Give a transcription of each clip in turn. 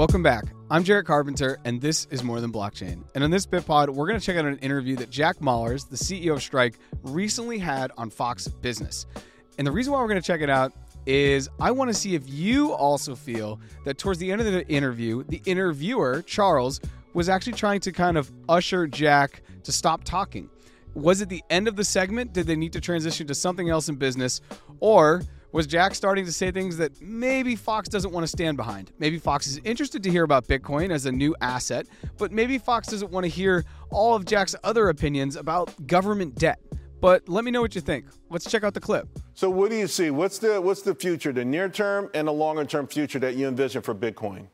Welcome back. I'm Jarrett Carpenter, and this is More Than Blockchain. And on this BitPod, we're going to check out an interview that Jack Mallers, the CEO of Strike, recently had on Fox Business. And the reason why we're going to check it out is I want to see if you also feel that towards the end of the interview, the interviewer, Charles, was actually trying to kind of usher Jack to stop talking. Was it the end of the segment? Did they need to transition to something else in business? Or was Jack starting to say things that maybe Fox doesn't want to stand behind? Maybe Fox is interested to hear about Bitcoin as a new asset, but maybe Fox doesn't want to hear all of Jack's other opinions about government debt. But let me know what you think. Let's check out the clip. So, what do you see? What's the what's the future, the near term and the longer term future that you envision for Bitcoin?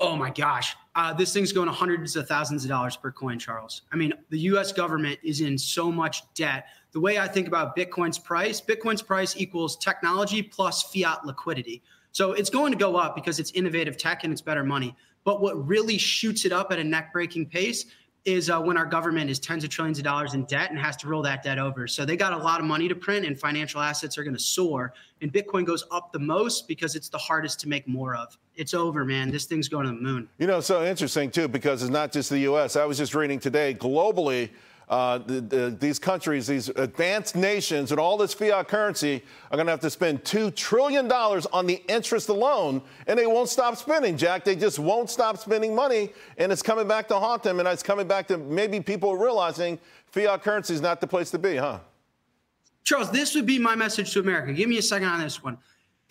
Oh my gosh, uh, this thing's going hundreds of thousands of dollars per coin, Charles. I mean, the U.S. government is in so much debt. The way I think about Bitcoin's price, Bitcoin's price equals technology plus fiat liquidity. So it's going to go up because it's innovative tech and it's better money. But what really shoots it up at a neck breaking pace is uh, when our government is tens of trillions of dollars in debt and has to roll that debt over. So they got a lot of money to print, and financial assets are going to soar. And Bitcoin goes up the most because it's the hardest to make more of. It's over, man. This thing's going to the moon. You know, so interesting too because it's not just the U.S. I was just reading today globally uh, the, the, these countries, these advanced nations, and all this fiat currency are going to have to spend $2 trillion on the interest alone, and they won't stop spending, Jack. They just won't stop spending money, and it's coming back to haunt them, and it's coming back to maybe people realizing fiat currency is not the place to be, huh? Charles, this would be my message to America. Give me a second on this one.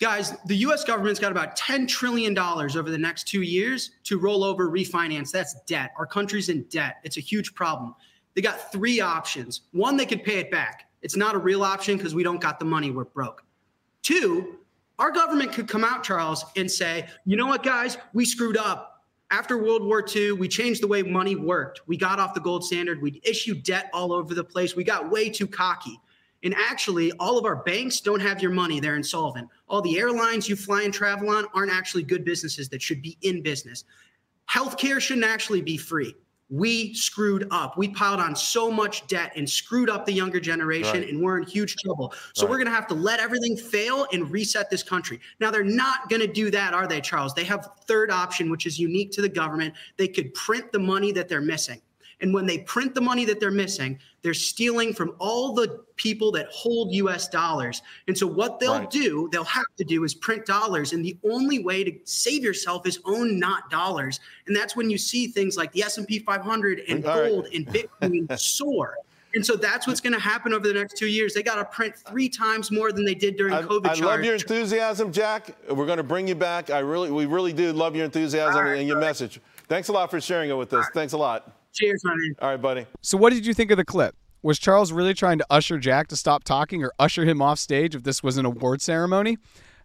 Guys, the US government's got about $10 trillion over the next two years to roll over, refinance. That's debt. Our country's in debt. It's a huge problem. They got three options. One, they could pay it back. It's not a real option because we don't got the money. We're broke. Two, our government could come out, Charles, and say, you know what, guys, we screwed up. After World War II, we changed the way money worked. We got off the gold standard. We issued debt all over the place. We got way too cocky. And actually, all of our banks don't have your money. They're insolvent. All the airlines you fly and travel on aren't actually good businesses that should be in business. Healthcare shouldn't actually be free we screwed up. We piled on so much debt and screwed up the younger generation, right. and we're in huge trouble. So right. we're going to have to let everything fail and reset this country. Now, they're not going to do that, are they, Charles? They have third option, which is unique to the government. They could print the money that they're missing. And when they print the money that they're missing, they're stealing from all the people that hold US dollars. And so what they'll right. do, they'll have to do is print dollars. And the only way to save yourself is own not dollars. And that's when you see things like the S&P 500 and all gold right. and Bitcoin soar. And so that's what's going to happen over the next two years. They got to print three times more than they did during I, COVID. I love your enthusiasm, Jack. We're going to bring you back. I really, we really do love your enthusiasm right, and your message. Thanks a lot for sharing it with us. Thanks a lot. Cheers, honey. All right, buddy. So, what did you think of the clip? Was Charles really trying to usher Jack to stop talking or usher him off stage if this was an award ceremony?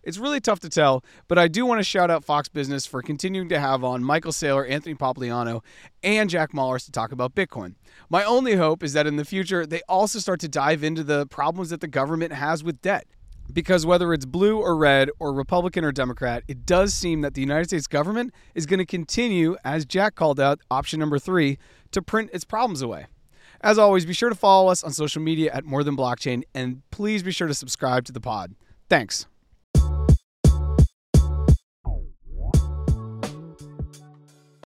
It's really tough to tell, but I do want to shout out Fox Business for continuing to have on Michael Saylor, Anthony Pompliano, and Jack Mallers to talk about Bitcoin. My only hope is that in the future, they also start to dive into the problems that the government has with debt. Because whether it's blue or red or Republican or Democrat, it does seem that the United States government is going to continue, as Jack called out, option number three, to print its problems away. As always, be sure to follow us on social media at More Than Blockchain, and please be sure to subscribe to the pod. Thanks.